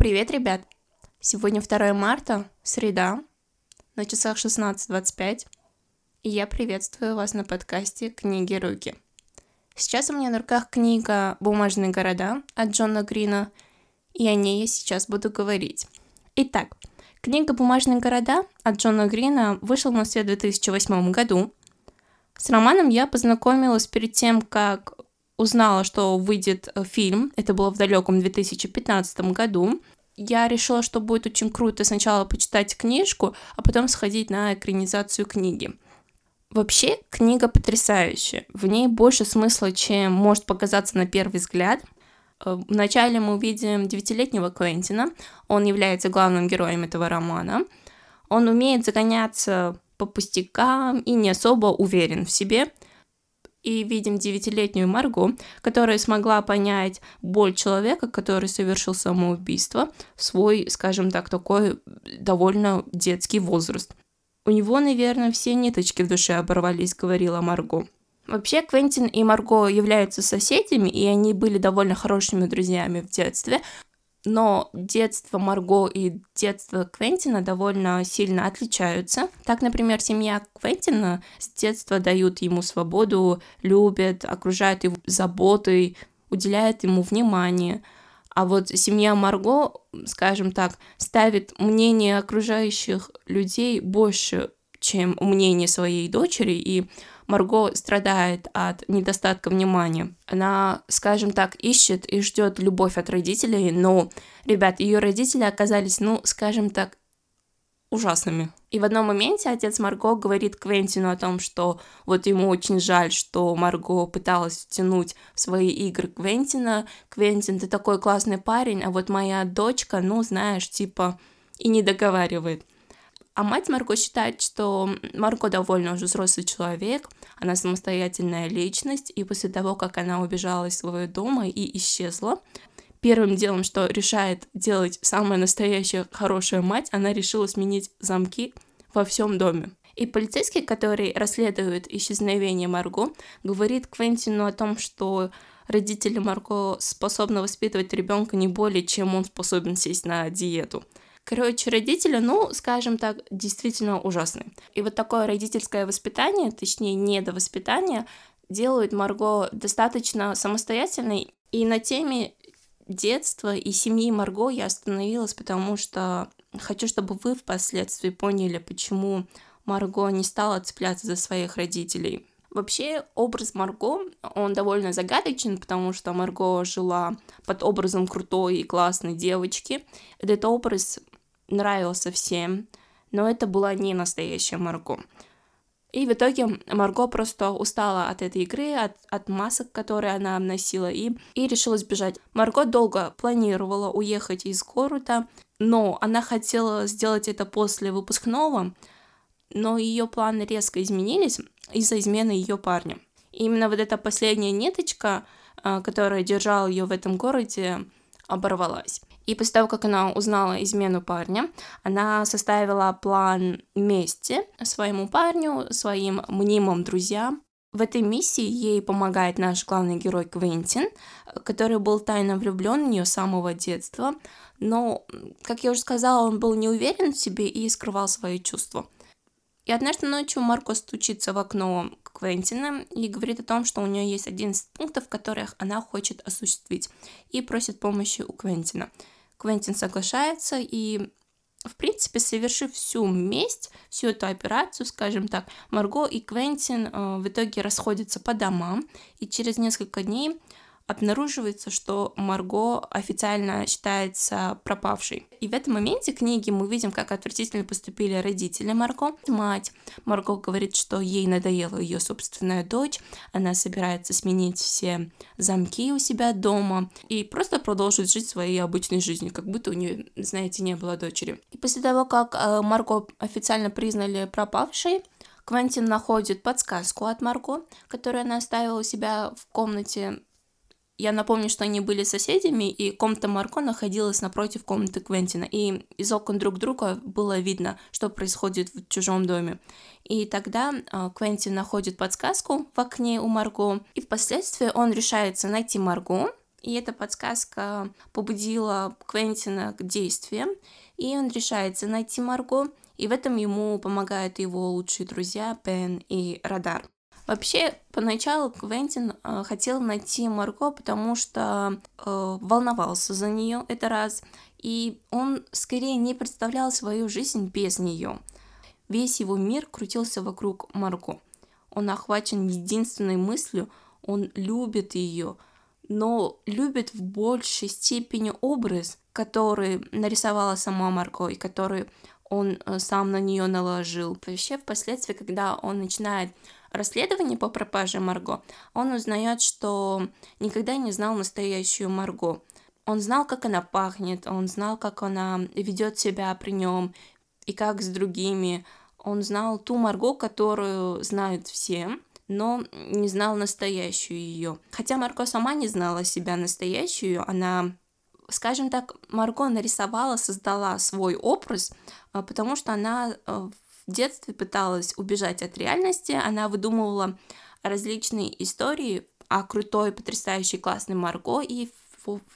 Привет, ребят! Сегодня 2 марта, среда, на часах 16.25, и я приветствую вас на подкасте «Книги руки». Сейчас у меня на руках книга «Бумажные города» от Джона Грина, и о ней я сейчас буду говорить. Итак, книга «Бумажные города» от Джона Грина вышла на свет в 2008 году. С романом я познакомилась перед тем, как узнала, что выйдет э, фильм, это было в далеком 2015 году, я решила, что будет очень круто сначала почитать книжку, а потом сходить на экранизацию книги. Вообще, книга потрясающая. В ней больше смысла, чем может показаться на первый взгляд. Э, вначале мы увидим девятилетнего Квентина. Он является главным героем этого романа. Он умеет загоняться по пустякам и не особо уверен в себе и видим девятилетнюю Марго, которая смогла понять боль человека, который совершил самоубийство в свой, скажем так, такой довольно детский возраст. У него, наверное, все ниточки в душе оборвались, говорила Марго. Вообще, Квентин и Марго являются соседями, и они были довольно хорошими друзьями в детстве, но детство Марго и детство Квентина довольно сильно отличаются. Так, например, семья Квентина с детства дают ему свободу, любят, окружают его заботой, уделяют ему внимание. А вот семья Марго, скажем так, ставит мнение окружающих людей больше, чем мнение своей дочери, и Марго страдает от недостатка внимания. Она, скажем так, ищет и ждет любовь от родителей, но, ребят, ее родители оказались, ну, скажем так, ужасными. И в одном моменте отец Марго говорит Квентину о том, что вот ему очень жаль, что Марго пыталась втянуть в свои игры Квентина. Квентин, ты такой классный парень, а вот моя дочка, ну, знаешь, типа, и не договаривает. А мать Марго считает, что Марго довольно уже взрослый человек, она самостоятельная личность, и после того, как она убежала из своего дома и исчезла, первым делом, что решает делать самая настоящая хорошая мать, она решила сменить замки во всем доме. И полицейский, который расследует исчезновение Марго, говорит Квентину о том, что родители Марго способны воспитывать ребенка не более, чем он способен сесть на диету. Короче, родители, ну, скажем так, действительно ужасные. И вот такое родительское воспитание, точнее, недовоспитание, делают Марго достаточно самостоятельной. И на теме детства и семьи Марго я остановилась, потому что хочу, чтобы вы впоследствии поняли, почему Марго не стала цепляться за своих родителей. Вообще, образ Марго, он довольно загадочен, потому что Марго жила под образом крутой и классной девочки. Этот образ нравился всем, но это была не настоящая Марго. И в итоге Марго просто устала от этой игры, от, от масок, которые она носила, и, и решила сбежать. Марго долго планировала уехать из города, но она хотела сделать это после выпускного, но ее планы резко изменились из-за измены ее парня. И именно вот эта последняя ниточка, а, которая держала ее в этом городе, оборвалась. И после того, как она узнала измену парня, она составила план мести своему парню, своим мнимым друзьям. В этой миссии ей помогает наш главный герой Квентин, который был тайно влюблен в нее с самого детства, но, как я уже сказала, он был не уверен в себе и скрывал свои чувства. И однажды ночью Марко стучится в окно Квентина и говорит о том, что у нее есть 11 пунктов, которых она хочет осуществить, и просит помощи у Квентина. Квентин соглашается и в принципе, совершив всю месть, всю эту операцию, скажем так, Марго и Квентин э, в итоге расходятся по домам, и через несколько дней обнаруживается, что Марго официально считается пропавшей. И в этом моменте книги мы видим, как отвратительно поступили родители Марго. Мать Марго говорит, что ей надоела ее собственная дочь, она собирается сменить все замки у себя дома и просто продолжить жить своей обычной жизнью, как будто у нее, знаете, не было дочери. И после того, как э, Марго официально признали пропавшей, Квентин находит подсказку от Марго, которую она оставила у себя в комнате я напомню, что они были соседями, и комната Марко находилась напротив комнаты Квентина, и из окон друг друга было видно, что происходит в чужом доме. И тогда э, Квентин находит подсказку в окне у Марго, и впоследствии он решается найти Марго, И эта подсказка побудила Квентина к действиям, и он решается найти Марго, и в этом ему помогают его лучшие друзья Пен и Радар. Вообще, поначалу Квентин э, хотел найти Марго, потому что э, волновался за нее это раз, и он скорее не представлял свою жизнь без нее. Весь его мир крутился вокруг Марго. Он охвачен единственной мыслью, он любит ее, но любит в большей степени образ, который нарисовала сама Марго и который он э, сам на нее наложил. Вообще, впоследствии, когда он начинает расследование по пропаже Марго, он узнает, что никогда не знал настоящую Марго. Он знал, как она пахнет, он знал, как она ведет себя при нем и как с другими. Он знал ту Марго, которую знают все, но не знал настоящую ее. Хотя Марго сама не знала себя настоящую, она скажем так, Марго нарисовала, создала свой образ, а, потому что она э, в детстве пыталась убежать от реальности, она выдумывала различные истории о крутой, потрясающей, классной Марго и,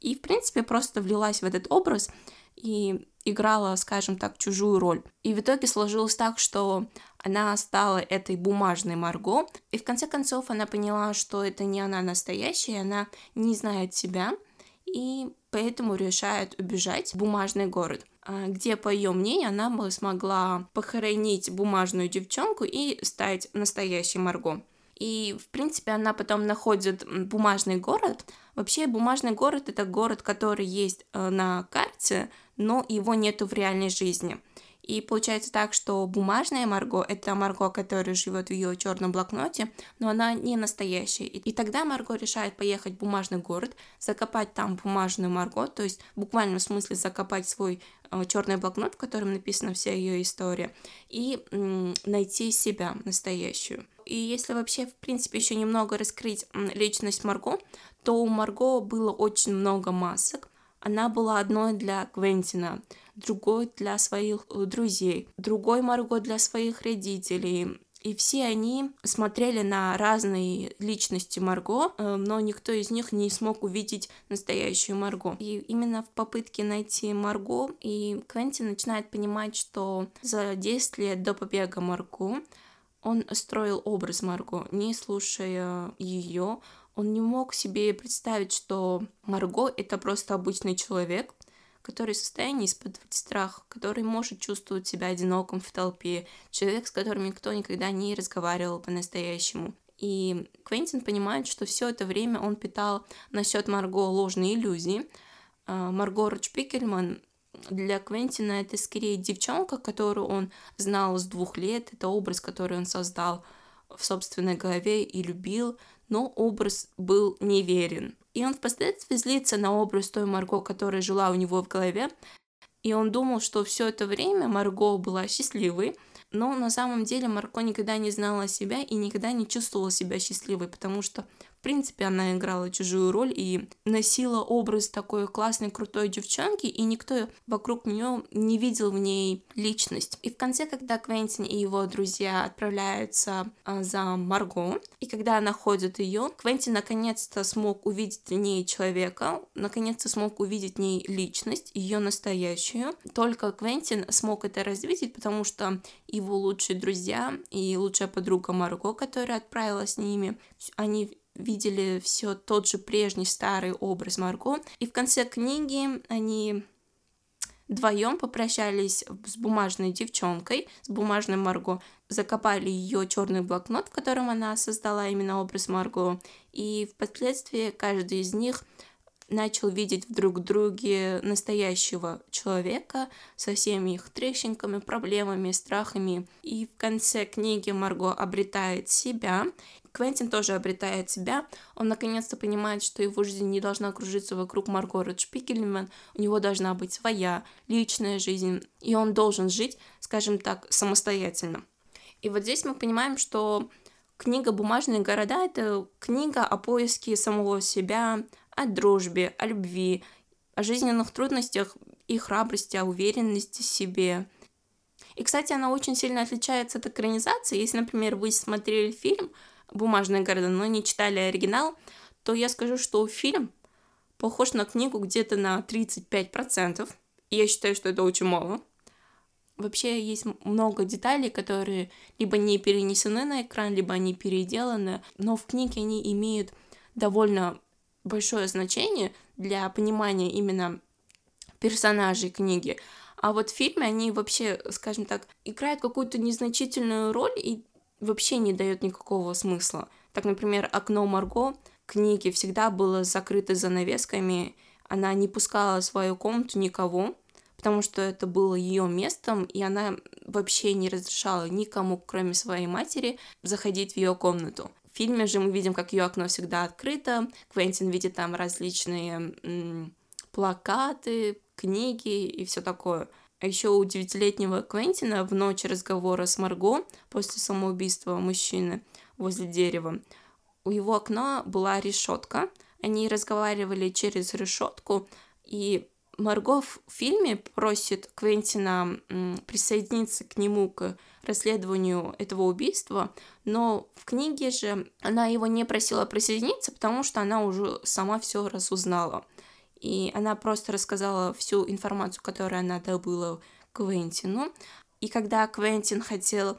и в принципе, просто влилась в этот образ и играла, скажем так, чужую роль. И в итоге сложилось так, что она стала этой бумажной Марго, и в конце концов она поняла, что это не она настоящая, она не знает себя, и поэтому решает убежать в бумажный город. А, где, по ее мнению, она бы смогла похоронить бумажную девчонку и стать настоящей Марго. И, в принципе, она потом находит бумажный город. Вообще, бумажный город — это город, который есть э, на карте, но его нету в реальной жизни. И получается так, что бумажная Марго — это Марго, которая живет в ее черном блокноте, но она не настоящая. И тогда Марго решает поехать в бумажный город, закопать там бумажную Марго, то есть в буквальном смысле закопать свой черный блокнот, в котором написана вся ее история, и найти себя настоящую. И если вообще, в принципе, еще немного раскрыть личность Марго, то у Марго было очень много масок. Она была одной для Квентина, другой для своих э, друзей, другой Марго для своих родителей. И все они смотрели на разные личности Марго, э, но никто из них не смог увидеть настоящую Марго. И именно в попытке найти Марго, и Квентин начинает понимать, что за 10 лет до побега Марго он строил образ Марго, не слушая ее. Он не мог себе представить, что Марго — это просто обычный человек, который в состоянии испытывать страх, который может чувствовать себя одиноким в толпе, человек, с которым никто никогда не разговаривал по-настоящему. И Квентин понимает, что все это время он питал насчет Марго ложные иллюзии. А, Марго Рочпикельман для Квентина это скорее девчонка, которую он знал с двух лет, это образ, который он создал в собственной голове и любил, но образ был неверен. И он впоследствии злится на образ той Марго, которая жила у него в голове. И он думал, что все это время Марго была счастливой, но на самом деле Марго никогда не знала себя и никогда не чувствовала себя счастливой, потому что в принципе, она играла чужую роль и носила образ такой классной, крутой девчонки, и никто вокруг нее не видел в ней личность. И в конце, когда Квентин и его друзья отправляются а, за Марго, и когда находят ее, Квентин наконец-то смог увидеть в ней человека, наконец-то смог увидеть в ней личность, ее настоящую. Только Квентин смог это развить, потому что его лучшие друзья и лучшая подруга Марго, которая отправилась с ними, они видели все тот же прежний старый образ Марго. И в конце книги они вдвоем попрощались с бумажной девчонкой, с бумажной Марго, закопали ее черный блокнот, в котором она создала именно образ Марго, и впоследствии каждый из них начал видеть в друг друге настоящего человека со всеми их трещинками, проблемами, страхами. И в конце книги Марго обретает себя, Квентин тоже обретает себя. Он наконец-то понимает, что его жизнь не должна кружиться вокруг Маргарет Шпигельман. У него должна быть своя личная жизнь, и он должен жить, скажем так, самостоятельно. И вот здесь мы понимаем, что книга «Бумажные города» — это книга о поиске самого себя, о дружбе, о любви, о жизненных трудностях и храбрости, о уверенности в себе. И, кстати, она очень сильно отличается от экранизации. Если, например, вы смотрели фильм, бумажные города, но не читали оригинал, то я скажу, что фильм похож на книгу где-то на 35%. И я считаю, что это очень мало. Вообще есть много деталей, которые либо не перенесены на экран, либо они переделаны, но в книге они имеют довольно большое значение для понимания именно персонажей книги. А вот в фильме они вообще, скажем так, играют какую-то незначительную роль и вообще не дают никакого смысла. Так, например, окно Марго книги всегда было закрыто занавесками, она не пускала в свою комнату никого, потому что это было ее местом, и она вообще не разрешала никому, кроме своей матери, заходить в ее комнату. В фильме же мы видим, как ее окно всегда открыто, Квентин видит там различные м- плакаты, книги и все такое. А еще у девятилетнего Квентина в ночь разговора с Марго после самоубийства мужчины возле дерева у его окна была решетка. Они разговаривали через решетку, и Марго в фильме просит Квентина присоединиться к нему к расследованию этого убийства, но в книге же она его не просила присоединиться, потому что она уже сама все разузнала. И она просто рассказала всю информацию, которую она добыла Квентину. И когда Квентин хотел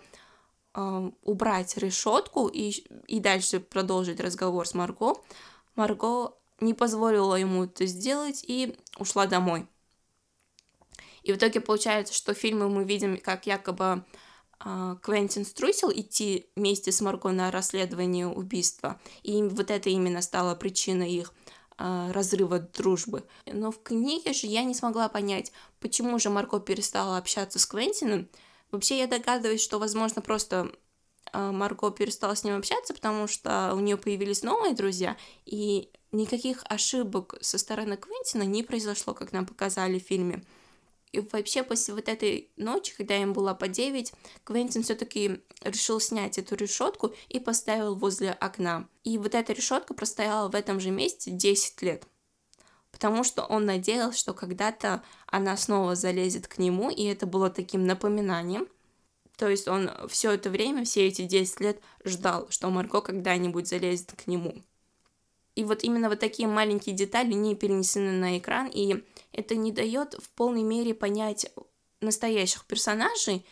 э, убрать решетку и, и дальше продолжить разговор с Марго, Марго не позволила ему это сделать и ушла домой. И в итоге получается, что в фильме мы видим, как якобы э, Квентин струсил идти вместе с Марго на расследование убийства. И вот это именно стало причиной их а, разрыва дружбы. Но в книге же я не смогла понять, почему же Марко перестала общаться с Квентином. Вообще я догадываюсь, что, возможно, просто Марго перестала с ним общаться, потому что у нее появились новые друзья, и никаких ошибок со стороны Квентина не произошло, как нам показали в фильме. И вообще после вот этой ночи, когда им было по 9, Квентин все-таки решил снять эту решетку и поставил возле окна. И вот эта решетка простояла в этом же месте 10 лет. Потому что он надеялся, что когда-то она снова залезет к нему, и это было таким напоминанием. То есть он все это время, все эти 10 лет ждал, что Марго когда-нибудь залезет к нему. И вот именно вот такие маленькие детали не перенесены на экран, и это не дает в полной мере понять настоящих персонажей,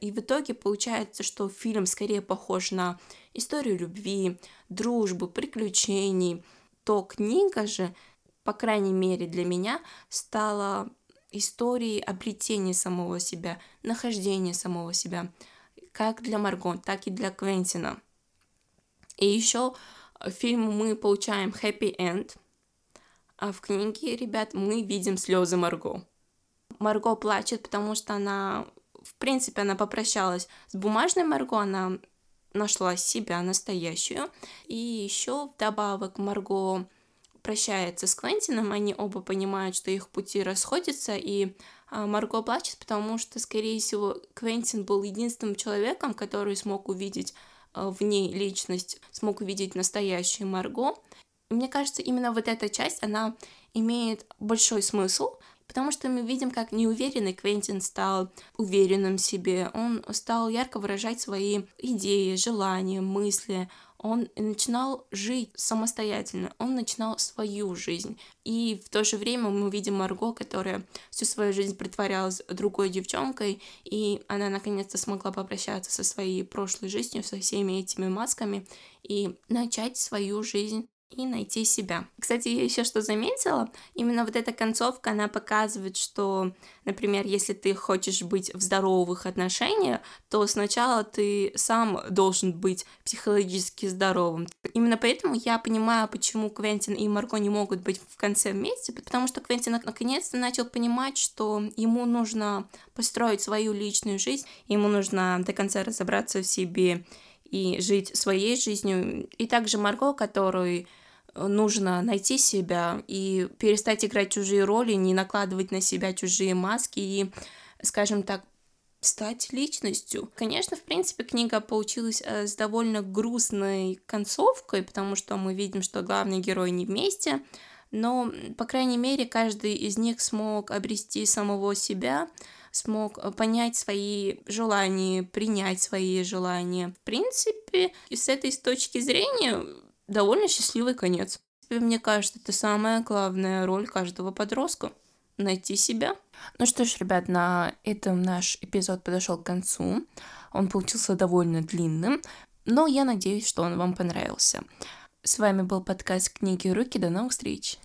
и в итоге получается, что фильм скорее похож на историю любви, дружбы, приключений, то книга же, по крайней мере для меня, стала историей обретения самого себя, нахождения самого себя, как для Марго, так и для Квентина. И еще в фильме мы получаем happy end, а в книге, ребят, мы видим слезы Марго. Марго плачет, потому что она, в принципе, она попрощалась с бумажной Марго, она нашла себя настоящую. И еще вдобавок Марго прощается с Квентином, они оба понимают, что их пути расходятся, и а, Марго плачет, потому что, скорее всего, Квентин был единственным человеком, который смог увидеть а, в ней личность, смог увидеть настоящую Марго, мне кажется, именно вот эта часть, она имеет большой смысл, потому что мы видим, как неуверенный Квентин стал уверенным в себе, он стал ярко выражать свои идеи, желания, мысли, он начинал жить самостоятельно, он начинал свою жизнь. И в то же время мы видим Марго, которая всю свою жизнь притворялась другой девчонкой, и она наконец-то смогла попрощаться со своей прошлой жизнью, со всеми этими масками и начать свою жизнь и найти себя. Кстати, я еще что заметила, именно вот эта концовка, она показывает, что, например, если ты хочешь быть в здоровых отношениях, то сначала ты сам должен быть психологически здоровым. Именно поэтому я понимаю, почему Квентин и Марго не могут быть в конце вместе, потому что Квентин наконец-то начал понимать, что ему нужно построить свою личную жизнь, ему нужно до конца разобраться в себе и жить своей жизнью. И также Марго, который нужно найти себя и перестать играть чужие роли, не накладывать на себя чужие маски и, скажем так, стать личностью. Конечно, в принципе, книга получилась э, с довольно грустной концовкой, потому что мы видим, что главный герой не вместе, но, по крайней мере, каждый из них смог обрести самого себя, смог э, понять свои желания, принять свои желания. В принципе, с этой точки зрения довольно счастливый конец. мне кажется, это самая главная роль каждого подростка — найти себя. Ну что ж, ребят, на этом наш эпизод подошел к концу. Он получился довольно длинным, но я надеюсь, что он вам понравился. С вами был подкаст «Книги руки». До новых встреч!